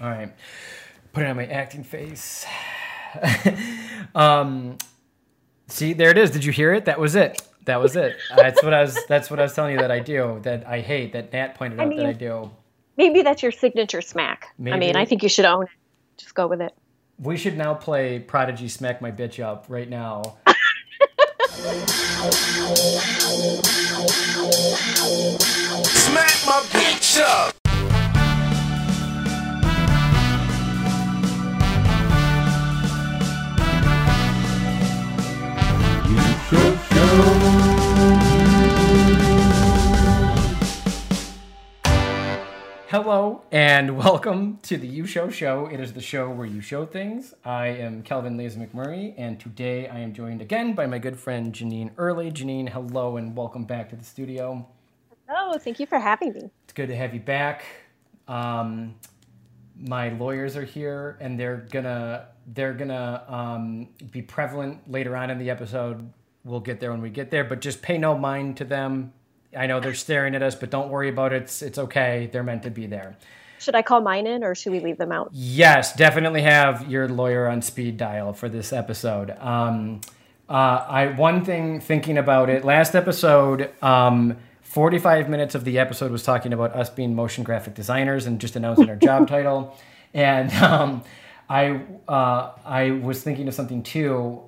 All right. Put it on my acting face. um, see, there it is. Did you hear it? That was it. That was it. That's what I was. That's what I was telling you that I do. That I hate. That Nat pointed out mean, that I do. Maybe that's your signature smack. I mean, I think you should own it. Just go with it. We should now play Prodigy "Smack My Bitch Up" right now. Smack my bitch up. Hello and welcome to the You Show Show. It is the show where you show things. I am Calvin Lazer McMurray, and today I am joined again by my good friend Jenine Early. Jenine, hello and welcome back to the studio. Oh, thank you for having me. It's good to have you back. Um, my lawyers are here, and they're gonna they're gonna um, be prevalent later on in the episode. We'll get there when we get there, but just pay no mind to them. I know they're staring at us, but don't worry about it. It's, it's okay. They're meant to be there. Should I call mine in or should we leave them out? Yes, definitely have your lawyer on speed dial for this episode. Um, uh, I one thing thinking about it last episode. Um, 45 minutes of the episode was talking about us being motion graphic designers and just announcing our job title. And um, I uh, I was thinking of something too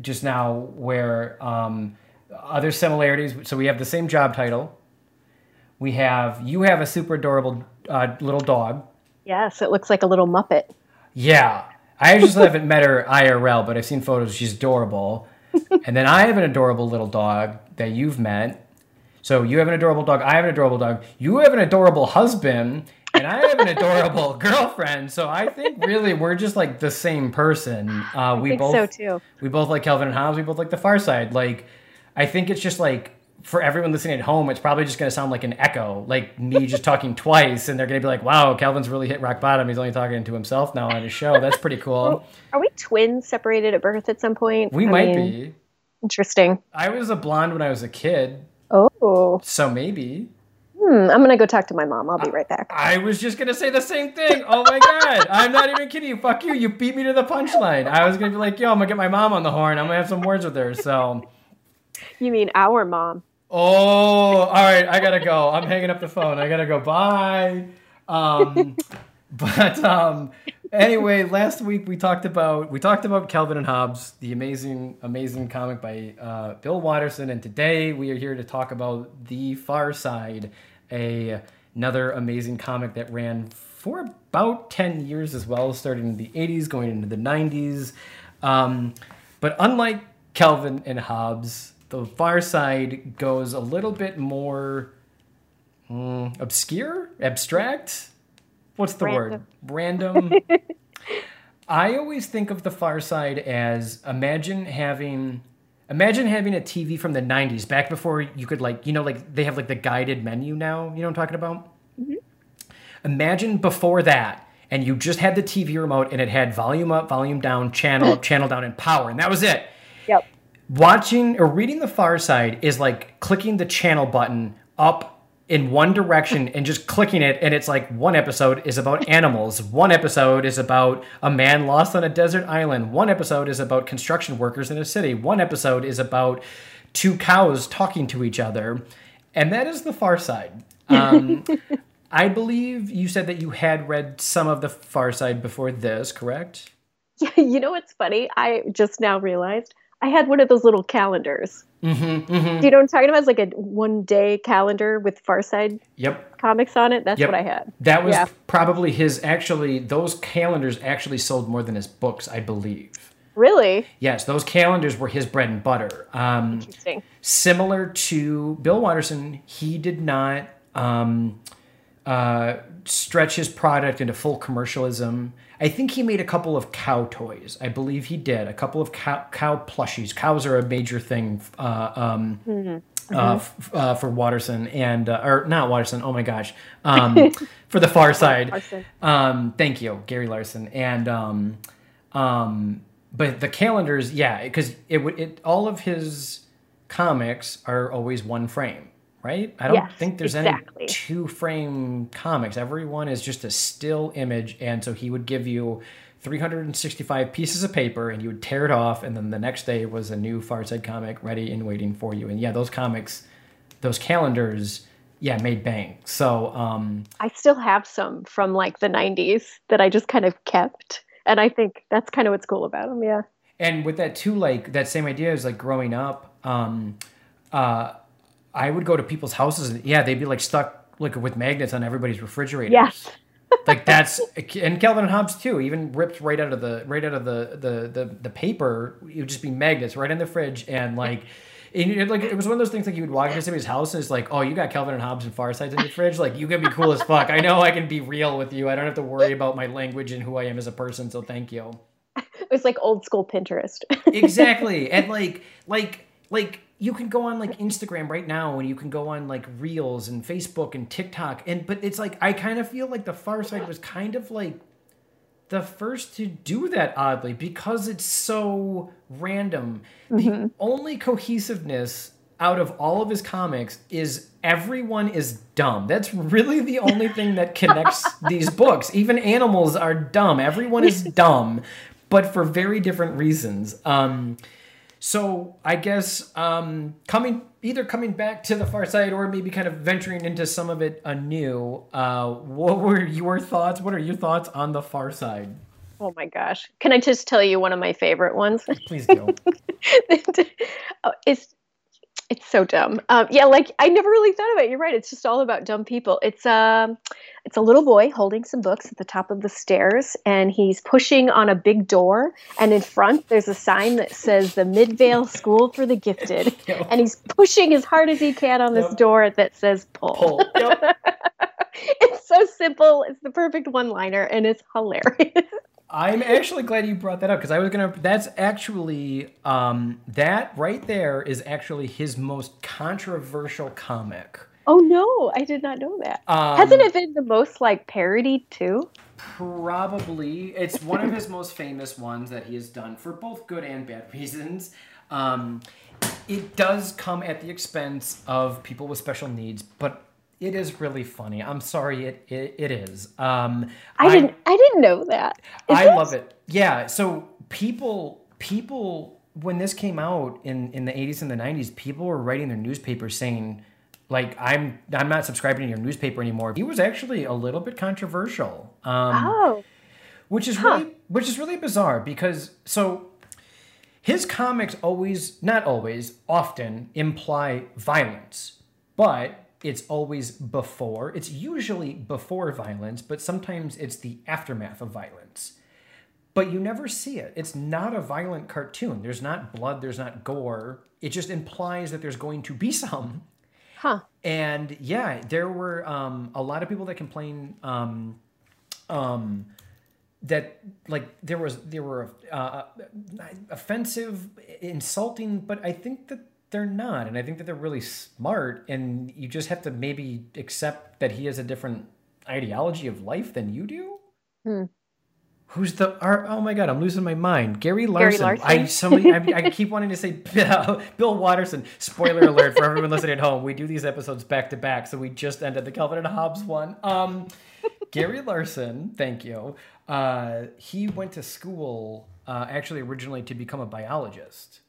just now where um, other similarities. So we have the same job title. We have you have a super adorable uh, little dog. Yes, it looks like a little Muppet. Yeah. I just haven't met her IRL, but I've seen photos. She's adorable. and then I have an adorable little dog that you've met. So you have an adorable dog. I have an adorable dog. You have an adorable husband. And I have an adorable girlfriend. So I think really we're just like the same person. Uh, we think both so, too. We both like Calvin and Hobbes. We both like The Far Side. Like, I think it's just like for everyone listening at home, it's probably just going to sound like an echo, like me just talking twice, and they're going to be like, "Wow, Calvin's really hit rock bottom. He's only talking to himself now on his show. That's pretty cool." Are we twins separated at birth at some point? We I might mean, be. Interesting. I was a blonde when I was a kid, Oh, so maybe. Hmm, I'm to go talk to my mom. I'll be right back. I was just gonna say the same thing. Oh my god, I'm not even kidding you. Fuck you. You beat me to the punchline. I was gonna be like, yo, I'm gonna get my mom on the horn. I'm gonna have some words with her. So, You mean our mom? oh, all right. I gotta go. I'm hanging up the phone. I gotta go. Bye. Um, but um, anyway, last week we talked about we talked about Calvin and Hobbes, the amazing amazing comic by uh, Bill Watterson, and today we are here to talk about The Far Side, a another amazing comic that ran for about ten years as well, starting in the '80s, going into the '90s. Um, but unlike Calvin and Hobbes, The Far Side goes a little bit more mm, obscure, abstract. What's the word? Random. I always think of the Far Side as imagine having imagine having a TV from the 90s back before you could like you know like they have like the guided menu now, you know what I'm talking about? Mm-hmm. Imagine before that and you just had the TV remote and it had volume up, volume down, channel up, channel down and power and that was it Yep. watching or reading the far side is like clicking the channel button up in one direction and just clicking it and it's like one episode is about animals. One episode is about a man lost on a desert island. One episode is about construction workers in a city. One episode is about two cows talking to each other. And that is the far side. Um, i believe you said that you had read some of the far side before this correct? Yeah, you know what's funny? I just now realized I had one of those little calendars. mm-hmm, mm-hmm. Do you know what I'm talking about? It's like a one day calendar with Farside yep comics on it. That's Yep. what I had. That was Yeah. probably his actually those calendars actually sold more than his books, I believe. Really Yes, those calendars were his bread and butter. Um, interesting. similar to Bill Watterson, he did not um, uh, stretch his product into full commercialism. I think he made a couple of cow toys. I believe he did a couple of cow, cow plushies. Cows are a major thing uh, um, uh, f- uh, for Watterson and uh, or not Watterson. Oh my gosh, um, for the Far Side. Um, thank you, Gary Larson. And um, um, but the calendars, yeah, because it would it all of his comics are always one frame. Right? I don't Yes, think there's exactly. any two frame comics. Everyone is just a still image. And so he would give you 365 pieces of paper and you would tear it off. And then the next day was a new Farside comic ready and waiting for you. And yeah, those comics, those calendars, yeah, made bank. So, um, I still have some from like the 90s that I just kind of kept. And I think that's kind of what's cool about them. Yeah. and with that too like that same idea is like growing up um uh i would go to people's houses and yeah they'd be like stuck like with magnets on everybody's refrigerators Yes. like that's and Calvin and Hobbes too even ripped right out of the right out of the the the, the paper it would just be magnets right in the fridge and like and it, like it was one of those things like you would walk into somebody's house and it's like oh you got Calvin and Hobbes and Farsides in your fridge? Like you can be cool as fuck. I know I can be real with you. I don't have to worry about my language and who I am as a person so thank you. It was like old school Pinterest. exactly. And like like like you can go on like instagram right now and you can go on like reels and facebook and tiktok and but it's like i kind of feel like the far side was kind of like the first to do that oddly because it's so random. The only cohesiveness out of all of his comics is everyone is dumb. That's really the only thing that connects these books. Even animals are dumb. Everyone is dumb but for very different reasons. Um so I guess um, coming either coming back to the far side or maybe kind of venturing into some of it anew. Uh, what were your thoughts? What are your thoughts on the far side? Oh my gosh. Can I just tell you one of my favorite ones? Please do. it's it's so dumb. Um, yeah, like I never really thought about it. You're right. It's just all about dumb people. It's um, it's a little boy holding some books at the top of the stairs, and he's pushing on a big door. And in front, there's a sign that says the Midvale School for the Gifted. Yep. And he's pushing as hard as he can on this Yep. door that says pull. Pull. Yep. it's so simple. It's the perfect one-liner, and it's hilarious. I'm actually glad you brought that up because I was gonna. That's actually um, that right there is actually his most controversial comic. oh no, I did not know that. Um, Hasn't it been the most like parodied too? Probably. It's one of his most famous ones that he has done for both good and bad reasons. Um, it does come at the expense of people with special needs, but it is really funny. I'm sorry, it it, it is. Um, I, didn't. I didn't know that. Is I love it. Yeah. So people, people, when this came out in in the 80s and the 90s, people were writing their newspapers saying, like, I'm I'm not subscribing to your newspaper anymore. He was actually a little bit controversial. Um, Oh, which is Huh. really which is really bizarre because so his comics always not always often imply violence but it's always before. It's usually before violence but sometimes it's the aftermath of violence. But you never see it. It's not a violent cartoon. There's not blood there's not gore. It just implies that there's going to be some. Huh. and yeah, there were um, a lot of people that complained um, um, that like there was there were uh, offensive, insulting, but I think that they're not, and I think that they're really smart, and you just have to maybe accept that he has a different ideology of life than you do. Hmm. Who's the? Are, oh my god, I'm losing my mind. Gary Larson. Larson? I somebody. I, I keep wanting to say Bill, Bill Watterson. Spoiler alert for everyone listening at home. We do these episodes back to back, so we just ended the Calvin and Hobbes one. Um, Gary Larson. Thank you. Uh, he went to school uh, actually originally to become a biologist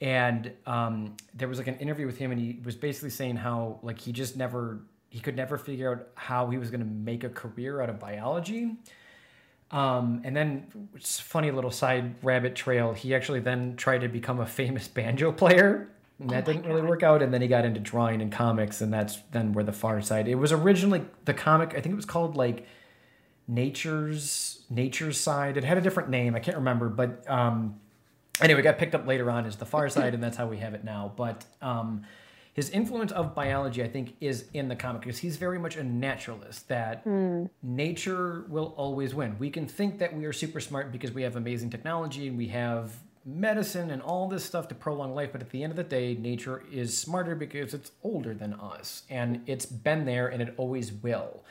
and um, there was like an interview with him and he was basically saying how like he just never he could never figure out how he was going to make a career out of biology. Um, and then it's funny little side rabbit trail he actually then tried to become a famous banjo player. And that didn't really work out and then he got into drawing and comics and that's then where the far side it was originally the comic i think it was called like nature's nature's side. It had a different name i can't remember but um anyway, got picked up later on as the far side, and that's how we have it now. But um, his influence of biology, I think, is in the comic because he's very much a naturalist. That nature will always win. We can think that we are super smart because we have amazing technology and we have medicine and all this stuff to prolong life, but at the end of the day, nature is smarter because it's older than us, and it's been there and it always will.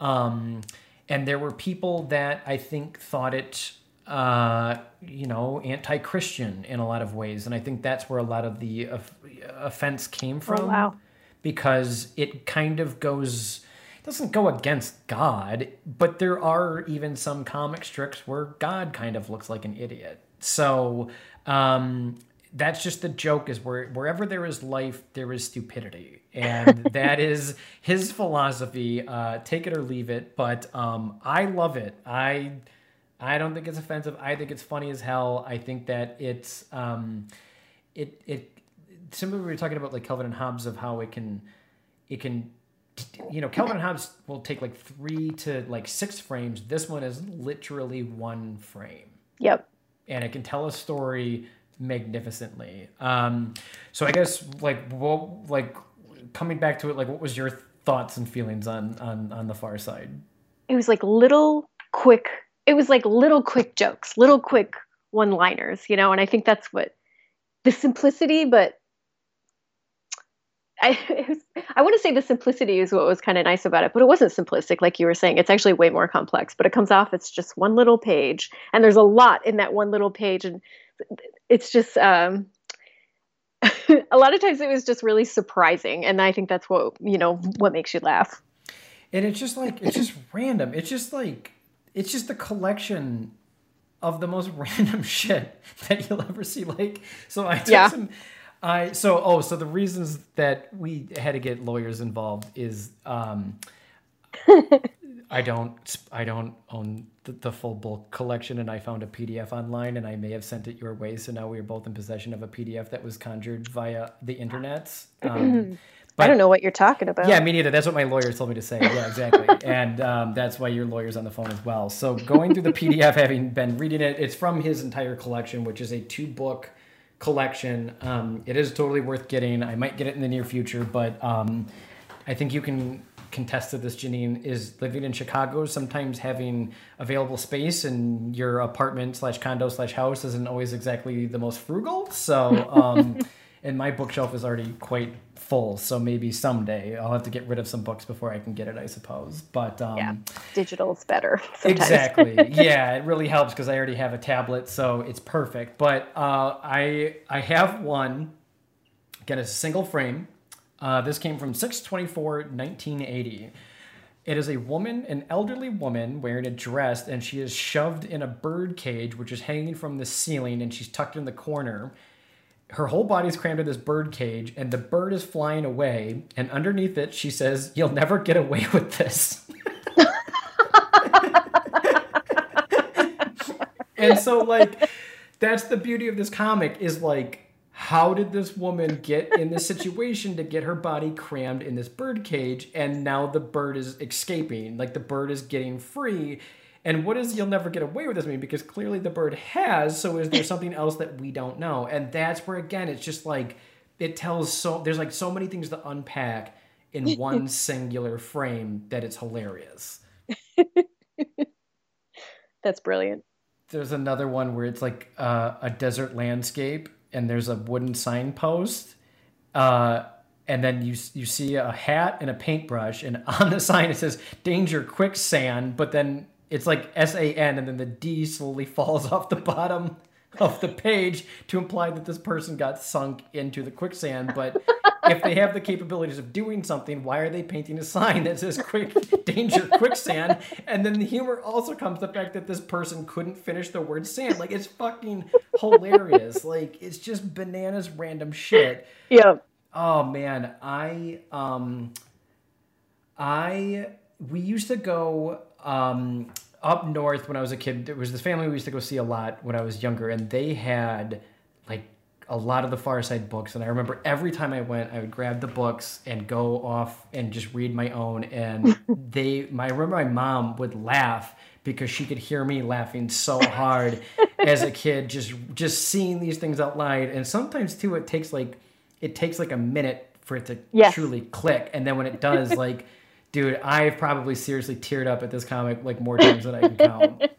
Um, and there were people that I think thought it, uh, you know, anti-Christian in a lot of ways, and I think that's where a lot of the of- offense came from. Oh, wow. because it kind of goes it doesn't go against God, but there are even some comic strips where God kind of looks like an idiot. So um, that's just the joke is where wherever there is life, there is stupidity, and that is his philosophy. Uh, take it or leave it, but um, I love it. I I don't think it's offensive. I think it's funny as hell. I think that it's um, it it similar we were talking about like Calvin and Hobbes of how it can it can you know Calvin and Hobbes will take like three to like six frames. This one is literally one frame. Yep. And it can tell a story magnificently. Um, so I guess like what like coming back to it, like what was your thoughts and feelings on on on the far side? It was like little quick. It was like little quick jokes, little quick one-liners, you know. And I think that's what the simplicity, but I I want to say the simplicity is what was kind of nice about it, but it wasn't simplistic like you were saying. It's actually way more complex, but it comes off it's just one little page, and there's a lot in that one little page, and it's just um, a lot of times it was just really surprising, and I think that's what you know what makes you laugh. And it's just like it's just random. It's just like it's just a collection of the most random shit that you'll ever see. Like so, I took Yeah. some. I so oh so the reasons that we had to get lawyers involved is um, I don't I don't own the, the full bulk collection and I found a PDF online and I may have sent it your way so now we are both in possession of a PDF that was conjured via the internet. Um, I don't know what you're talking about. yeah, me neither. That's what my lawyer told me to say. Yeah, exactly. and um, that's why your lawyer's on the phone as well. So going through the PDF, having been reading it, it's from his entire collection, which is a two book collection. Um, it is totally worth getting. I might get it in the near future, but um, I think you can contest to this, Jenine, is living in Chicago, sometimes having available space in your apartment slash condo slash house isn't always exactly the most frugal. So, um, and my bookshelf is already quite full. So maybe someday I'll have to get rid of some books before I can get it, I suppose. But um, Yeah. Digital's better. Sometimes. Exactly. yeah, it really helps because I already have a tablet, so it's perfect. But uh, I I have one. Again, it's a single frame. Uh, this came from 624 1980. It is a woman, an elderly woman wearing a dress, and she is shoved in a bird cage, which is hanging from the ceiling, and she's tucked in the corner. Her whole body's crammed in this bird cage, and the bird is flying away. And underneath it, she says, You'll never get away with this. and so like that's the beauty of this comic is like how did this woman get in this situation to get her body crammed in this bird cage and now the bird is escaping like the bird is getting free and what does you'll never get away with this mean because clearly the bird has so is there something else that we don't know and that's where again it's just like it tells so there's like so many things to unpack in one singular frame that it's hilarious That's brilliant. there's another one where it's like uh, a desert landscape and there's a wooden signpost uh, and then you you see a hat and a paintbrush and on the sign it says danger quicksand but then it's like s-a-n and then the d slowly falls off the bottom of the page to imply that this person got sunk into the quicksand. But if they have the capabilities of doing something why are they painting a sign that says quick danger quicksand and then the humor also comes the fact that this person couldn't finish the word sand. Like it's fucking hilarious. Like it's just bananas random shit. Yeah. Oh man, I um I we used to go um up north when I was a kid. There was this family we used to go see a lot when I was younger and they had like a lot of the Far Side books and I remember every time I went I would grab the books and go off and just read my own and they my I remember my mom would laugh because she could hear me laughing so hard as a kid just just seeing these things out loud and sometimes too it takes like it takes like a minute for it to Yes. truly click and then when it does like dude i've probably seriously teared up at this comic like more times than i can count That's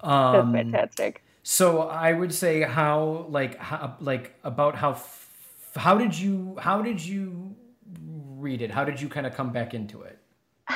um fantastic. so i would say how like how, like about how f- how did you how did you read it how did you kind of come back into it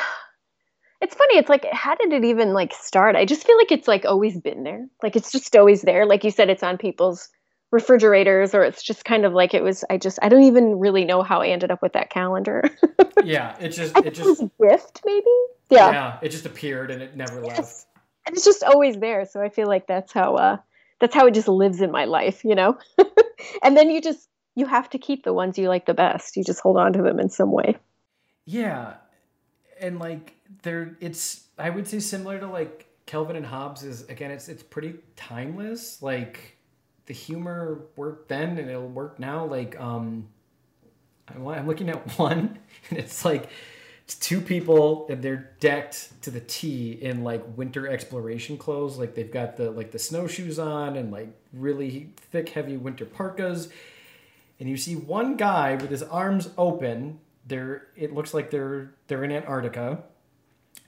It's funny. It's like, how did it even like start? I just feel like it's like always been there. Like it's just always there. Like you said, it's on people's refrigerators, or it's just kind of like it was. I just I don't even really know how I ended up with that calendar. Yeah, it just it it just was gift, maybe. Yeah. yeah, it just appeared and it never left. And it's just always there. So I feel like that's how uh that's how it just lives in my life, you know? and then you just you have to keep the ones you like the best. You just hold on to them in some way. Yeah, and like there, it's I would say similar to like Calvin and Hobbes is again, it's it's pretty timeless. Like the humor worked then and it'll work now. Like um, I'm, looking at one and it's like it's two people and they're decked to the T in like winter exploration clothes. Like they've got the like the snowshoes on and like really thick, heavy winter parkas. And you see one guy with his arms open. They're it looks like they're they're in Antarctica.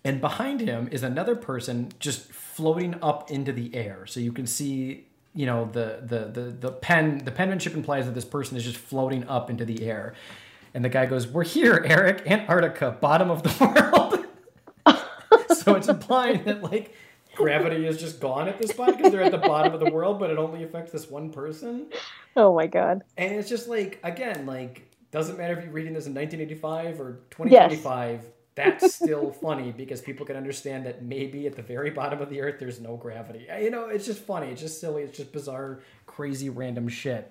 And behind him is another person just floating up into the air. So you can see, you know, the the the the pen the penmanship implies that this person is just floating up into the air. And the guy goes, "We're here, Eric, Antarctica, bottom of the world." so it's implying that like gravity is just gone at this point because they're at the bottom of the world, but it only affects this one person. Oh my god. And it's just like again, like doesn't matter if you're reading this in 1985 or 2025. That's still funny because people can understand that maybe at the very bottom of the earth there's no gravity. You know, it's just funny. It's just silly. It's just bizarre, crazy, random shit.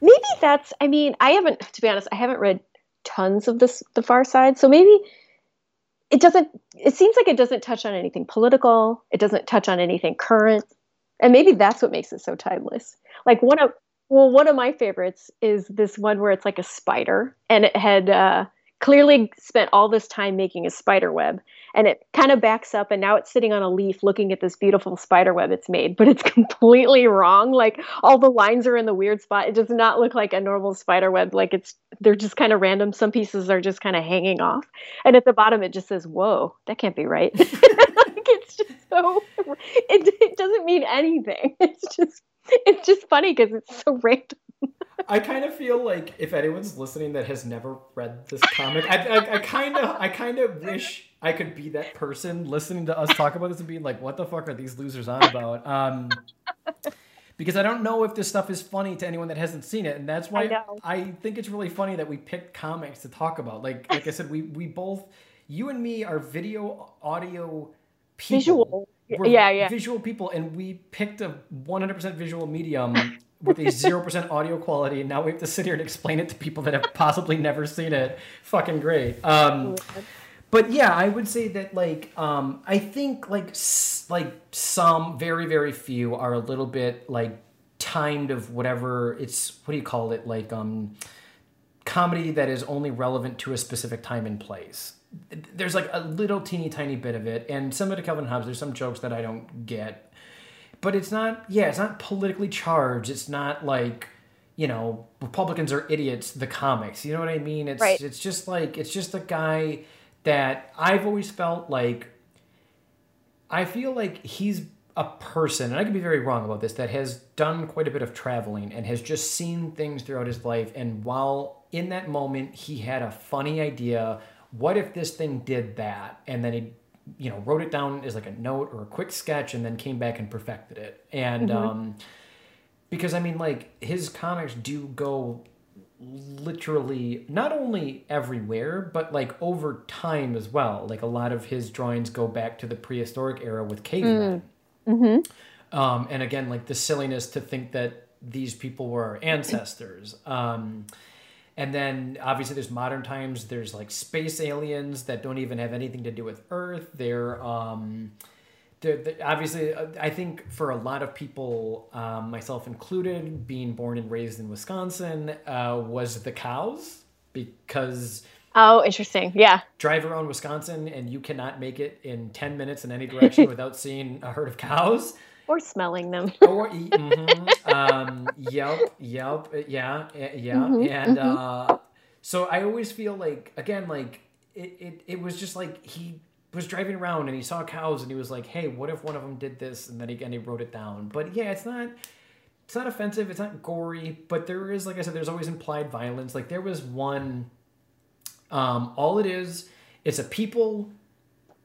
Maybe that's I mean, I haven't to be honest, I haven't read tons of this the far side. So maybe it doesn't it seems like it doesn't touch on anything political. It doesn't touch on anything current. And maybe that's what makes it so timeless. Like one of well, one of my favorites is this one where it's like a spider and it had uh clearly spent all this time making a spider web and it kind of backs up and now it's sitting on a leaf looking at this beautiful spider web it's made but it's completely wrong. Like all the lines are in the weird spot. It does not look like a normal spider web. Like it's they're just kind of random. Some pieces are just kind of hanging off. And at the bottom it just says whoa that can't be right. Like it's just so it, it doesn't mean anything. It's just it's just funny because it's so random I kind of feel like if anyone's listening that has never read this comic, I kind of, I kind of wish I could be that person listening to us talk about this and being like, "What the fuck are these losers on about?" Um, because I don't know if this stuff is funny to anyone that hasn't seen it, and that's why I. I, think it's really funny that we picked comics to talk about. Like, like I said, we we both, you and me, are video, audio, people. Visual. We're Yeah, yeah. Visual people, and we picked a 100% visual medium with a 0% audio quality, and now we have to sit here and explain it to people that have possibly never seen it. Fucking great. Um, but yeah, I would say that like um, I think like s- like some very very few are a little bit like timed of whatever it's what do you call it like um comedy that is only relevant to a specific time and place. There's like a little teeny tiny bit of it, and similar to Calvin Hobbes, there's some jokes that I don't get, but it's not. Yeah, it's not politically charged. It's not like you know Republicans are idiots. The comics, you know what I mean? It's Right. it's just like it's just a guy that I've always felt like. I feel like he's a person, and I could be very wrong about this, that has done quite a bit of traveling and has just seen things throughout his life. And while in that moment he had a funny idea, what if this thing did that? And then he, you know, wrote it down as like a note or a quick sketch, and then came back and perfected it. And um, because I mean, like his comics do go literally not only everywhere but like over time as well. Like a lot of his drawings go back to the prehistoric era with cavemen um, and again like the silliness to think that these people were our ancestors. Um, and then obviously there's modern times there's like space aliens that don't even have anything to do with earth they're um, they're, they're- obviously, I think for a lot of people, um, myself included, being born and raised in Wisconsin, uh, was the cows because Oh, interesting. Yeah. drive around Wisconsin and you cannot make it in 10 minutes in any direction without seeing a herd of cows. Or smelling them. Or, mm-hmm, um, yep, yep, uh, yeah, yeah. Mhm, and uh, so I always feel like, again, like it, it, it was just like he was driving around and he saw cows and he was like, hey, what if one of them did this? And then again, he wrote it down. But yeah, it's not. It's not offensive. It's not gory, but there is, like I said, there's always implied violence. Like there was one. Um, all it is, it's a people,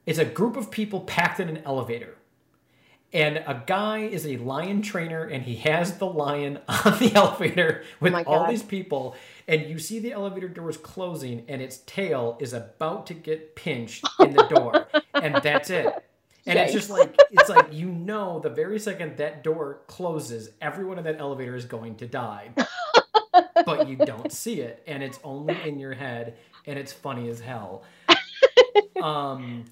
it's a group of people packed in an elevator, and a guy is a lion trainer and he has the lion on the elevator with Oh all these people. And you see the elevator doors closing and its tail is about to get pinched in the door. And that's it. And it's just like it's like you know the very second that door closes everyone in that elevator is going to die. But you don't see it and it's only in your head and it's funny as hell. Um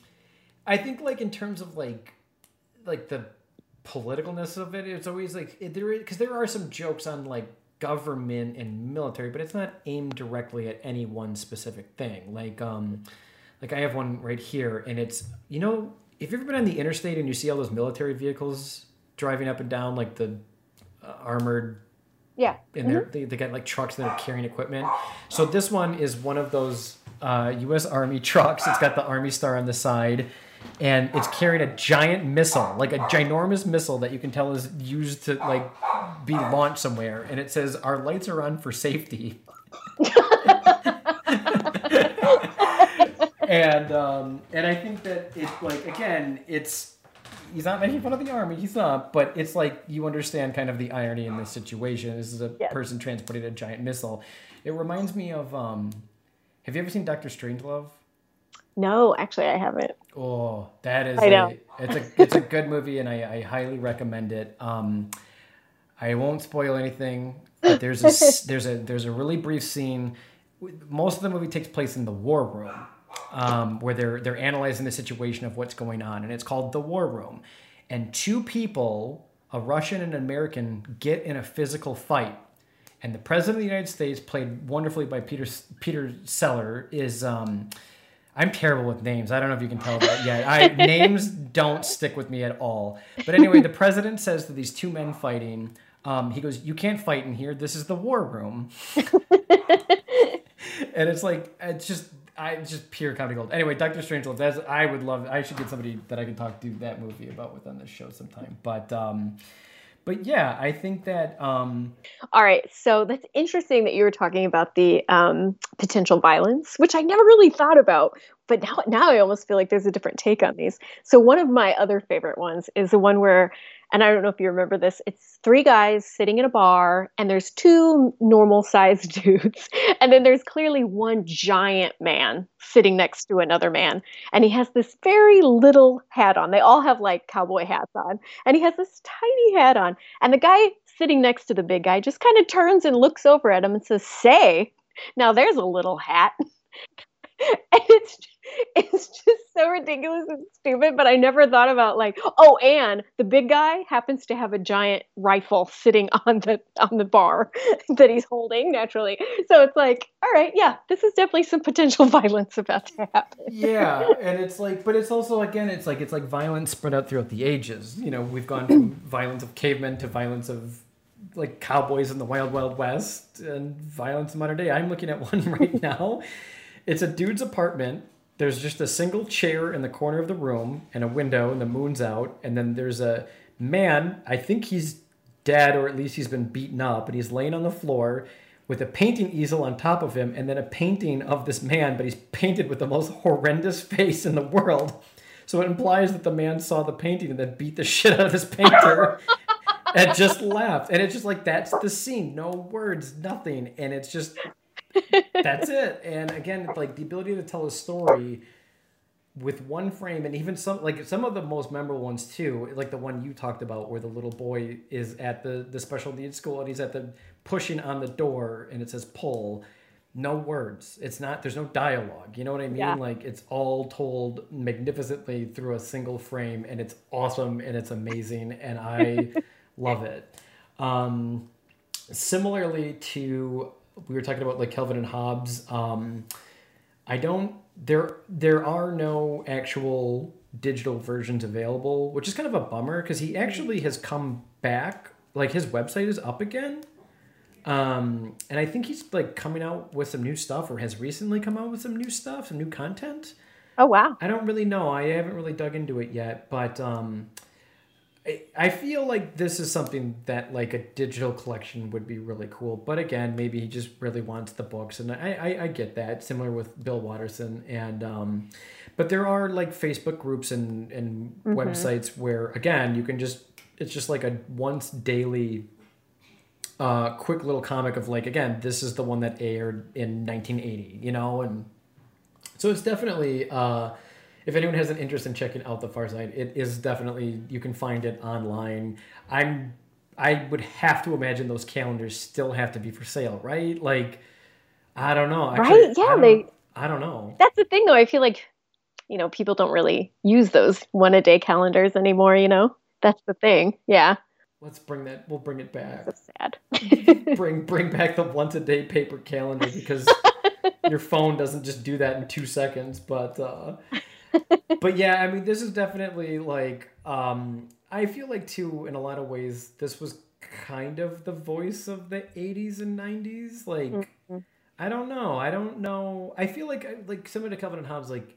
i think like in terms of like like the politicalness of it it's always like it, there because there are some jokes on like government and military but it's not aimed directly at any one specific thing like um like i have one right here and it's you know if you've ever been on the interstate and you see all those military vehicles driving up and down like the uh, armored Yeah. and they're, they, they got like trucks that are carrying equipment. So this one is one of those uh, U.S. Army trucks. It's got the Army star on the side, and it's carrying a giant missile, like a ginormous missile that you can tell is used to like be launched somewhere. And it says, "Our lights are on for safety." and um, and I think that it's like again, it's he's not making fun of the army. He's not, but it's like you understand kind of the irony in this situation. This is a Yes. person transporting a giant missile. It reminds me of um, have you ever seen Doctor Strangelove? No, actually, I haven't. Oh, that is I know. a it's a it's a good movie and I, I highly recommend it. Um, I won't spoil anything, but there's a there's a there's a really brief scene. Most of the movie takes place in the war room, um, where they're they're analyzing the situation of what's going on, and it's called the war room. And two people, a Russian and an American, get in a physical fight. And the president of the United States, played wonderfully by Peter Peter Seller, is um, I'm terrible with names. I don't know if you can tell that yet. I names don't stick with me at all. But anyway, the president says to these two men fighting, um, he goes, "You can't fight in here. This is the war room." and it's like it's just I just pure comedy gold. Anyway, Doctor Strangelove. That's I would love. I should get somebody that I can talk to that movie about with on this show sometime. But um, but yeah, I think that um, All right, so that's interesting that you were talking about the um, potential violence, which I never really thought about. But now, now I almost feel like there's a different take on these. So one of my other favorite ones is the one where, and I don't know if you remember this. It's three guys sitting in a bar, and there's two normal-sized dudes, and then there's clearly one giant man sitting next to another man, and he has this very little hat on. They all have like cowboy hats on, and he has this tiny hat on. And the guy sitting next to the big guy just kind of turns and looks over at him and says, Say, now there's a little hat. and it's it's just so ridiculous and stupid, but I never thought about like, oh, and the big guy happens to have a giant rifle sitting on the on the bar that he's holding naturally. So it's like, all right, yeah, this is definitely some potential violence about to happen. yeah and it's like but it's also again it's like it's like violence spread out throughout the ages you know we've gone from violence of cavemen to violence of like cowboys in the wild wild west and violence in modern day i'm looking at one right now it's a dude's apartment there's just a single chair in the corner of the room and a window and the moon's out. And then there's a man i think he's dead or at least he's been beaten up and he's laying on the floor with a painting easel on top of him and then a painting of this man but he's painted with the most horrendous face in the world. So it implies that the man saw the painting and then beat the shit out of this painter and just laughed. And it's just like that's the scene. No words nothing. And it's just that's it. And again like the ability to tell a story with one frame and even some like some of the most memorable ones too like the one you talked about where the little boy is at the the special needs school and he's at the pushing on the door and it says pull. No words. It's not there's no dialogue. You know what i mean? Yeah. like it's all told magnificently through a single frame and it's awesome and it's amazing and i love it. Um similarly to we were talking about like Calvin and Hobbes. Um, I don't there there are no actual digital versions available, which is kind of a bummer because he actually has come back. Like his website is up again. Um, and I think he's like coming out with some new stuff or has recently come out with some new stuff, some new content. Oh wow. I don't really know. I haven't really dug into it yet, but um, I, I feel like this is something that like a digital collection would be really cool. But again, maybe he just really wants the books, and I I, I get that. Similar with Bill Watterson, and um, but there are like Facebook groups and and Mm-hmm. websites where again you can just it's just like a once daily uh quick little comic of like again this is the one that aired in 1980 you know and so it's definitely uh if anyone has an interest in checking out the far side it is definitely you can find it online i'm i would have to imagine those calendars still have to be for sale right like i don't know Right? Yeah, I don't, they- i don't know That's the thing, though. I feel like, you know, people don't really use those one a day calendars anymore, you know? That's the thing. Yeah. let's bring that we'll bring it back So sad. bring bring back the once a day paper calendar because your phone doesn't just do that in two seconds but uh but yeah i mean this is definitely like um i feel like too in a lot of ways this was kind of the voice of the 80s and 90s like Mhm. i don't know i don't know i feel like like similar to calvin and hobbes like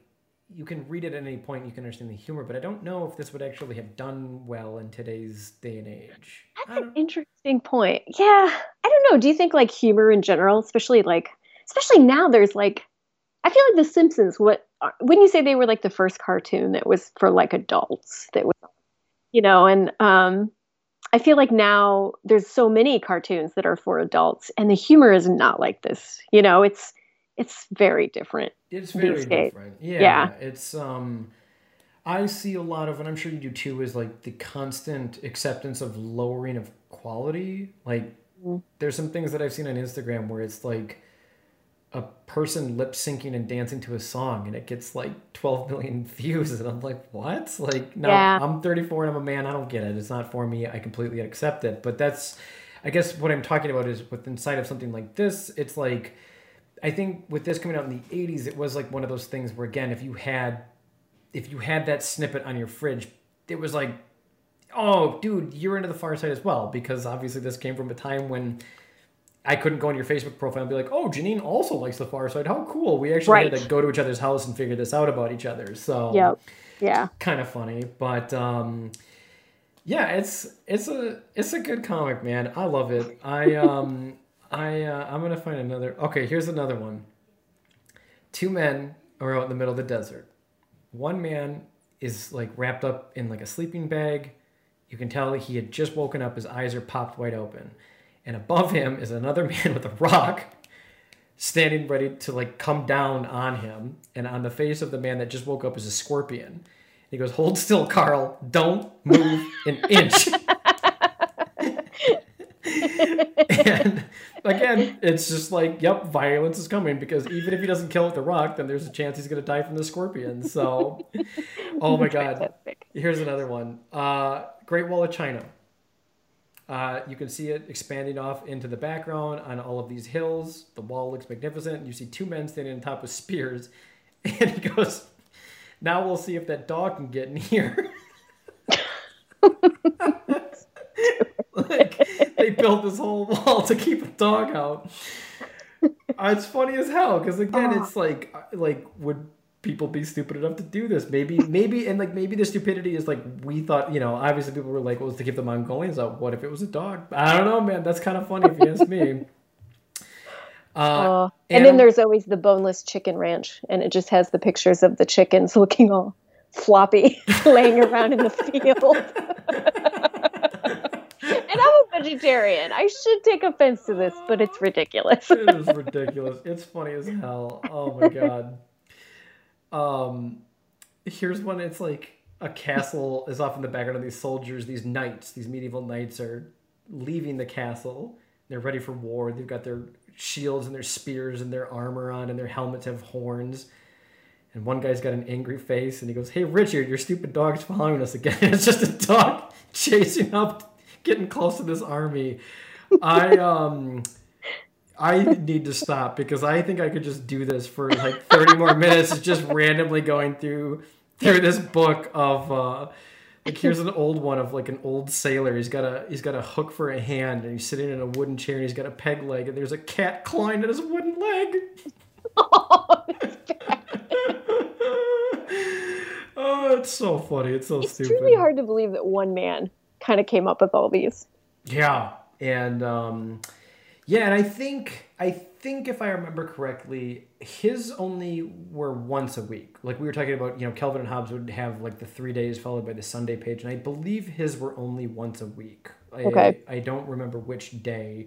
you can read it at any point you can understand the humor but i don't know if this would actually have done well in today's day and age That's an interesting point. Yeah. I don't know. Do you think like humor in general, especially like, especially now, there's like, I feel like The Simpsons, what, when you say they were like the first cartoon that was for like adults, that was, you know, and um, I feel like now there's so many cartoons that are for adults and the humor is not like this. You know, it's, it's very different. It's very different. Yeah, Yeah. It's um I see a lot of and I'm sure you do too is like the constant acceptance of lowering of quality. Like Mhm. there's some things that I've seen on Instagram where it's like a person lip syncing and dancing to a song and it gets like 12 million views and I'm like, "What?" Like no, Yeah. I'm 34 and I'm a man. I don't get it. It's not for me. I completely accept it. But that's I guess what I'm talking about is with inside of something like this, it's like I think with this coming out in the 80s, it was like one of those things where again, if you had if you had that snippet on your fridge, it was like, oh, dude, you're into the far side as well, because obviously this came from a time when I couldn't go on your Facebook profile and be like, oh, Jenine also likes the far side. How cool. We actually had to go to each other's house and figure this out about each other. So Yep. Yeah. kind of funny, but um, yeah, it's it's a it's a good comic, man. I love it. I um I uh, I'm gonna find another. Okay, here's another one. Two men are out in the middle of the desert. One man is like wrapped up in like a sleeping bag. You can tell he had just woken up. His eyes are popped wide open, and above him is another man with a rock standing ready to like come down on him and on the face of the man that just woke up is a scorpion he goes hold still carl don't move an inch and again it's just like yep violence is coming because even if he doesn't kill with the rock then there's a chance he's going to die from the scorpion so oh my god Fantastic. Here's another one. Uh, Great Wall of China. Uh, you can see it expanding off into the background on all of these hills. The wall looks magnificent. You see two men standing on top of spears. And he goes, Now we'll see if that dog can get in here. like, they built this whole wall to keep a dog out. Uh, it's funny as hell because again, it's like uh, like would people be stupid enough to do this? Maybe maybe and like maybe the stupidity is like we thought. You know, obviously people were like, well, it's to keep the Mongolians out. What if it was a dog? I don't know, man. That's kind of funny if you ask me. Uh, Oh, and then there's always the boneless chicken ranch, and it just has the pictures of the chickens looking all floppy, laying around in the field. and I'm a vegetarian. I should take offense to this, but it's ridiculous. it is ridiculous. It's funny as hell. Oh my god. Um, here's one. It's like a castle is off in the background of these soldiers. These knights, these medieval knights, are leaving the castle. They're ready for war. They've got their shields and their spears and their armor on, and their helmets have horns. And one guy's got an angry face, and he goes, "Hey, Richard, your stupid dog's following us again." it's just a dog chasing up, getting close to this army. I um. I need to stop because I think I could just do this for like 30 more minutes, just randomly going through through this book of uh like here's an old one of like an old sailor. He's got a he's got a hook for a hand and he's sitting in a wooden chair and he's got a peg leg and there's a cat at his wooden leg. oh, it's so funny. It's so stupid. it's stupid. truly hard to believe that one man kind of came up with all these. Yeah, and um, Yeah, and I think I think if I remember correctly, his only were once a week. Like we were talking about, you know, Calvin and Hobbes would have like the three days followed by the Sunday page, and I believe his were only once a week. I, Okay. I don't remember which day.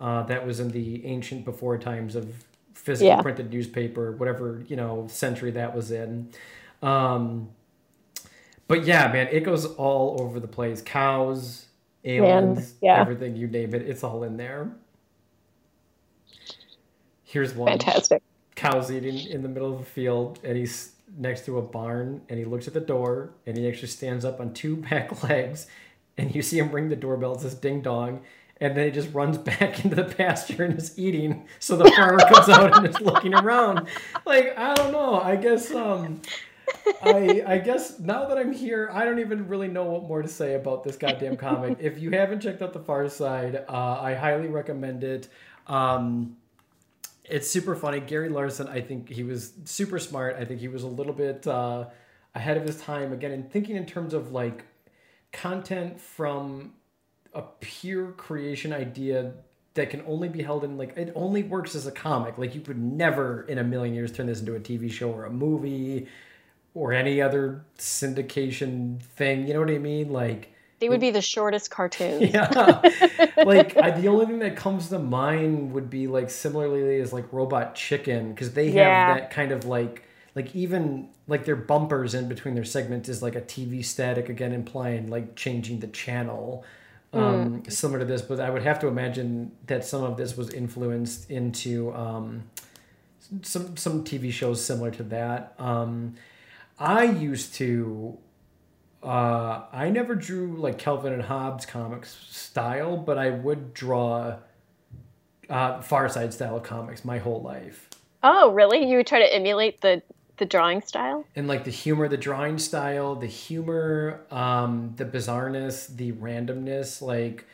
Uh, that was in the ancient before times of physical Yeah. printed newspaper, whatever you know century that was in. Um, but yeah, man, it goes all over the place. Cows, aliens, yeah. everything you name it, it's all in there. Here's one. Fantastic. Cow's eating in the middle of a field, and he's next to a barn, and he looks at the door, and he actually stands up on two back legs, and you see him ring the doorbell. It says ding dong, and then he just runs back into the pasture and is eating. So the farmer comes out and is looking around, like I don't know. I guess um, I I guess now that I'm here, I don't even really know what more to say about this goddamn comic. if you haven't checked out The Far Side, uh, I highly recommend it. Um, it's super funny. Gary Larson, I think he was super smart. I think he was a little bit uh, ahead of his time again, and thinking in terms of like content from a pure creation idea that can only be held in like it only works as a comic. Like you could never in a million years turn this into a TV show or a movie or any other syndication thing. You know what I mean? Like They would be the shortest cartoons. yeah like I, the only thing that comes to mind would be like similarly is like robot chicken because they have Yeah. that kind of like like even like their bumpers in between their segments is like a tv static again implying like changing the channel um similar to this but i would have to imagine that some of this was influenced into um some some tv shows similar to that um i used to uh, I never drew like Calvin and Hobbes comics style, but I would draw uh, Far Side style comics my whole life. Oh, really? You would try to emulate the the drawing style? And like the humor, the drawing style, the humor, um, the bizarreness, the randomness. Like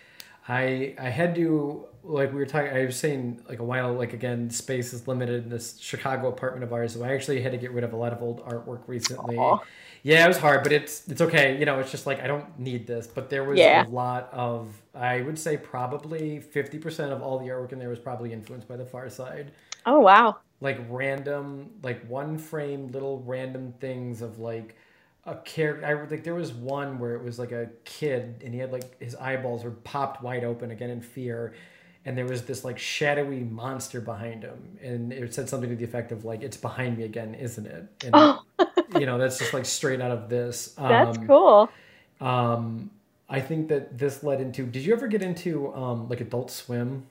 I I had to like we were talking. I was saying like a while like again, space is limited in this Chicago apartment of ours. So I actually had to get rid of a lot of old artwork recently. Aw. Yeah, it was hard, but it's it's okay. You know, it's just like I don't need this. But there was Yeah. a lot of I would say probably fifty percent of all the artwork in there was probably influenced by the Far Side Oh, wow. like random like one frame little random things of like a character i like there was one where it was like a kid and he had like his eyeballs were popped wide open again in fear and there was this like shadowy monster behind him and it said something to the effect of like it's behind me again isn't it and Oh, you know that's just like straight out of this that's um, cool. um i think that this led into did you ever get into um like adult swim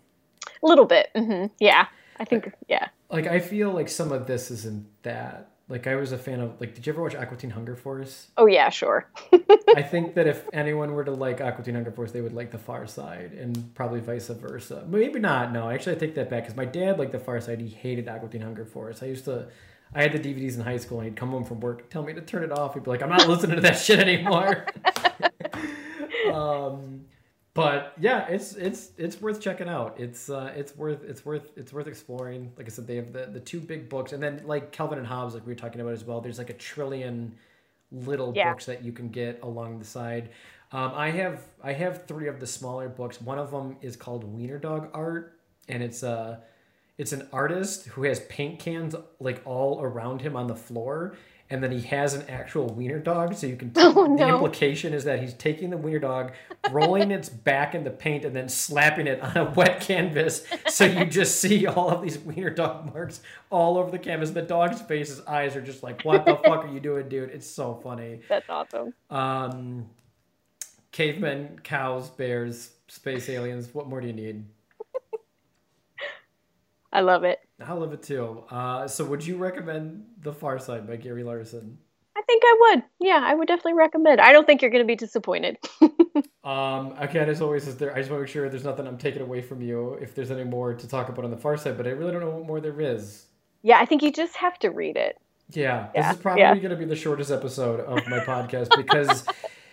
A little bit. hmm Yeah. I think, yeah. like I feel like some of this isn't that. Like I was a fan of like did you ever watch Aqua Teen Hunger Force? Oh, yeah, sure. I think that if anyone were to like Aqua Teen Hunger Force, they would like the Far Side and probably vice versa. Maybe not. No, actually I take that back because my dad liked the Far Side. He hated Aqua Teen Hunger Force. I used to I had the DVDs in high school and he'd come home from work, tell me to turn it off. He'd be like, I'm not listening to that shit anymore. um but yeah, it's it's it's worth checking out. It's uh, it's worth it's worth it's worth exploring. Like I said, they have the, the two big books, and then like Calvin and Hobbes, like we were talking about as well. There's like a trillion little Yeah. books that you can get along the side. Um, I have I have three of the smaller books. One of them is called Wiener Dog Art, and it's uh it's an artist who has paint cans like all around him on the floor, and then he has an actual wiener dog. So you can Oh, the implication is that he's taking the wiener dog, rolling its back in the paint, and then slapping it on a wet canvas. So you just see all of these wiener dog marks all over the canvas. The dog's face, his eyes are just like, "What the fuck are you doing, dude?" It's so funny. That's awesome. Um, cavemen, cows, bears, space aliens. What more do you need? I love it. I love it too. Uh, so would you recommend The Far Side by Gary Larson? I think I would. Yeah, I would definitely recommend. I don't think you're going to be disappointed. Um, again, as always, is there? I just want to make sure there's nothing I'm taking away from you. If there's any more to talk about on the Far Side, but I really don't know what more there is. yeah, I think you just have to read it. Yeah, Yeah, this is probably yeah. going to be the shortest episode of my podcast because,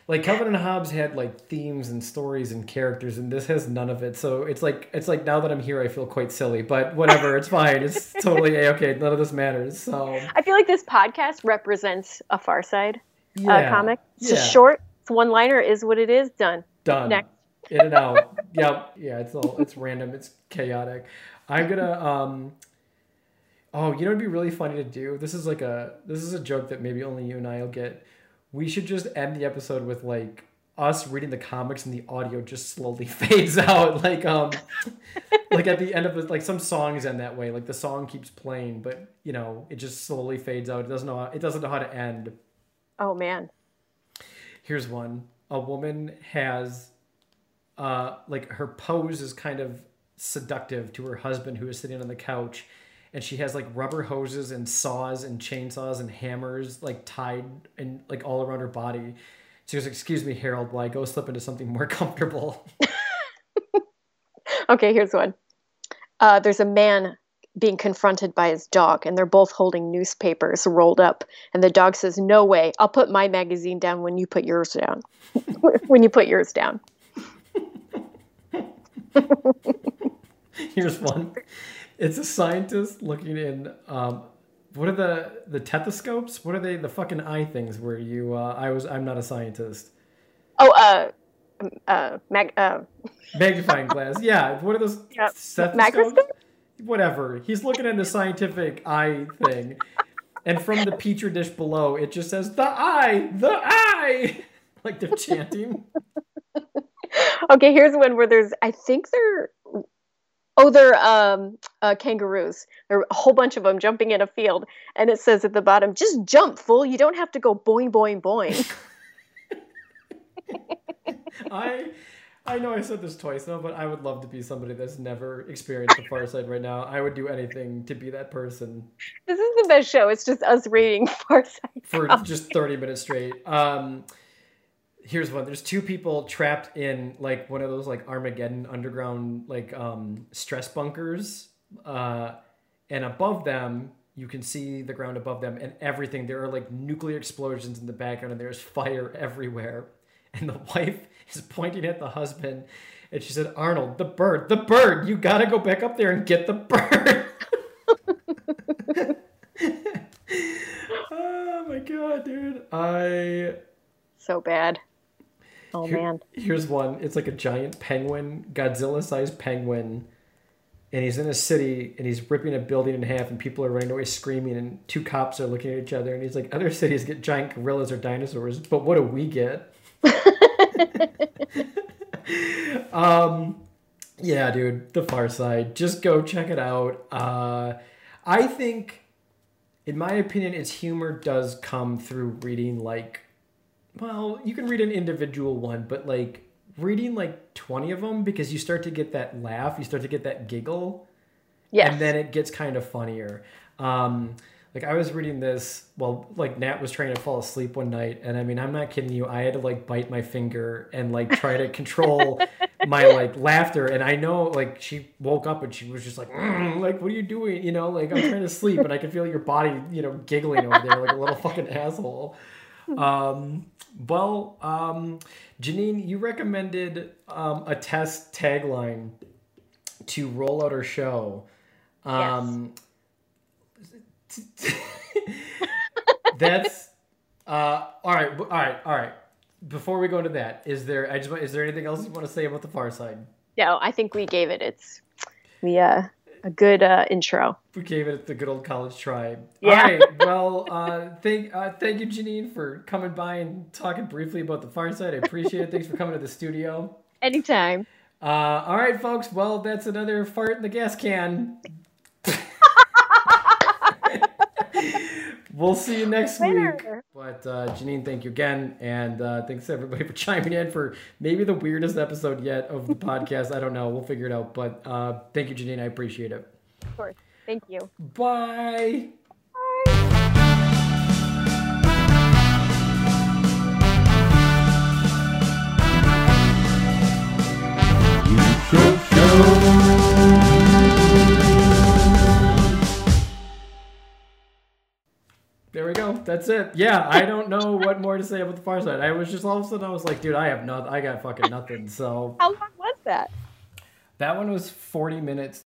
like, Calvin and Hobbes had like themes and stories and characters, and this has none of it. So it's like it's like now that I'm here, I feel quite silly, but whatever, it's fine. It's totally a okay. None of this matters. So I feel like this podcast represents a Far Side yeah, uh, comic. It's yeah. just short. It's one liner. Is what it is. Done. done. Next. In and out. yep. yeah. It's all it's random. It's chaotic. I'm gonna um. Oh, you know it'd be really funny to do. This is like a this is a joke that maybe only you and I will get. We should just end the episode with like us reading the comics and the audio just slowly fades out. Like um, like at the end of it, like some songs end that way. Like the song keeps playing, but you know it just slowly fades out. It doesn't know. how, It doesn't know how to end. Oh man. Here's one. A woman has uh like her pose is kind of seductive to her husband who is sitting on the couch and she has like rubber hoses and saws and chainsaws and hammers like tied and like all around her body. She goes, "Excuse me, Harold, while I go slip into something more comfortable." Okay, here's one. Uh, there's a man being confronted by his dog, and they're both holding newspapers rolled up. And the dog says, "No way! I'll put my magazine down when you put yours down. when you put yours down." Here's one. It's a scientist looking in um what are the the tethoscopes? What are they? The fucking eye things where you uh I was I'm not a scientist. Oh, uh, uh, mag, uh, Magnifying glass. Yeah, what are those stethoscopes? Microscope? Whatever. He's looking at the scientific eye thing. And from the petri dish below, it just says the eye, the eye. Like they're chanting. okay, here's one where there's, I think they're, oh, they're um, uh, kangaroos. There are a whole bunch of them jumping in a field, and it says at the bottom, "Just jump, fool! You don't have to go boing, boing, boing." I I know I said this twice now, but I would love to be somebody that's never experienced the far side right now. I would do anything to be that person this is the best show. It's just us reading Far Side. for just 30 minutes straight. Um here's one. There's two people trapped in like one of those like Armageddon underground like um stress bunkers. Uh and above them you can see the ground above them and everything. There are like nuclear explosions in the background and there's fire everywhere. And the wife is pointing at the husband and she said, Arnold, the bird, the bird, you gotta go back up there and get the bird. oh my god, dude. I So bad. Oh Here- man. Here's one. It's like a giant penguin, Godzilla-sized penguin, and he's in a city and he's ripping a building in half, and people are running away screaming, and two cops are looking at each other, and he's like, "Other cities get giant gorillas or dinosaurs, but what do we get?" um, yeah, dude, The Far Side. Just go check it out. Uh, I think, in my opinion, its humor does come through reading like well, you can read an individual one, but like reading like 20 of them because you start to get that laugh, you start to get that giggle, Yes. and then it gets kind of funnier. Um, like I was reading this, well, like Nat was trying to fall asleep one night, and I mean, I'm not kidding you. I had to like bite my finger and like try to control my like laughter. And I know like she woke up and she was just like, "Mm," like, what are you doing? You know, like I'm trying to sleep, and I can feel your body, you know, giggling over there like a little fucking asshole. Um, well, um, Jenine, you recommended um, a test tagline to roll out our show. Um, that's uh, all right. All right. All right. Before we go into that, is there? I just is there anything else you want to say about the Far Side? no, I think we gave it its we uh a good uh intro. We gave it the good old college try. Yeah. All right. Well, uh, thank uh, thank you, Jenine, for coming by and talking briefly about the Far Side. I appreciate it. Thanks for coming to the studio. Anytime. Uh, all right, folks. Well, that's another fart in the gas can. We'll see you next week. But uh, Jenine, thank you again, and uh, thanks everybody for chiming in for maybe the weirdest episode yet of the podcast. I don't know. We'll figure it out. But uh, thank you, Jenine. I appreciate it. Of course. Thank you. Bye. There we go. That's it. Yeah, I don't know what more to say about the Far Side. I was just all of a sudden I was like, dude, I have nothing. I got fucking nothing. So How long was that? that one was 40 minutes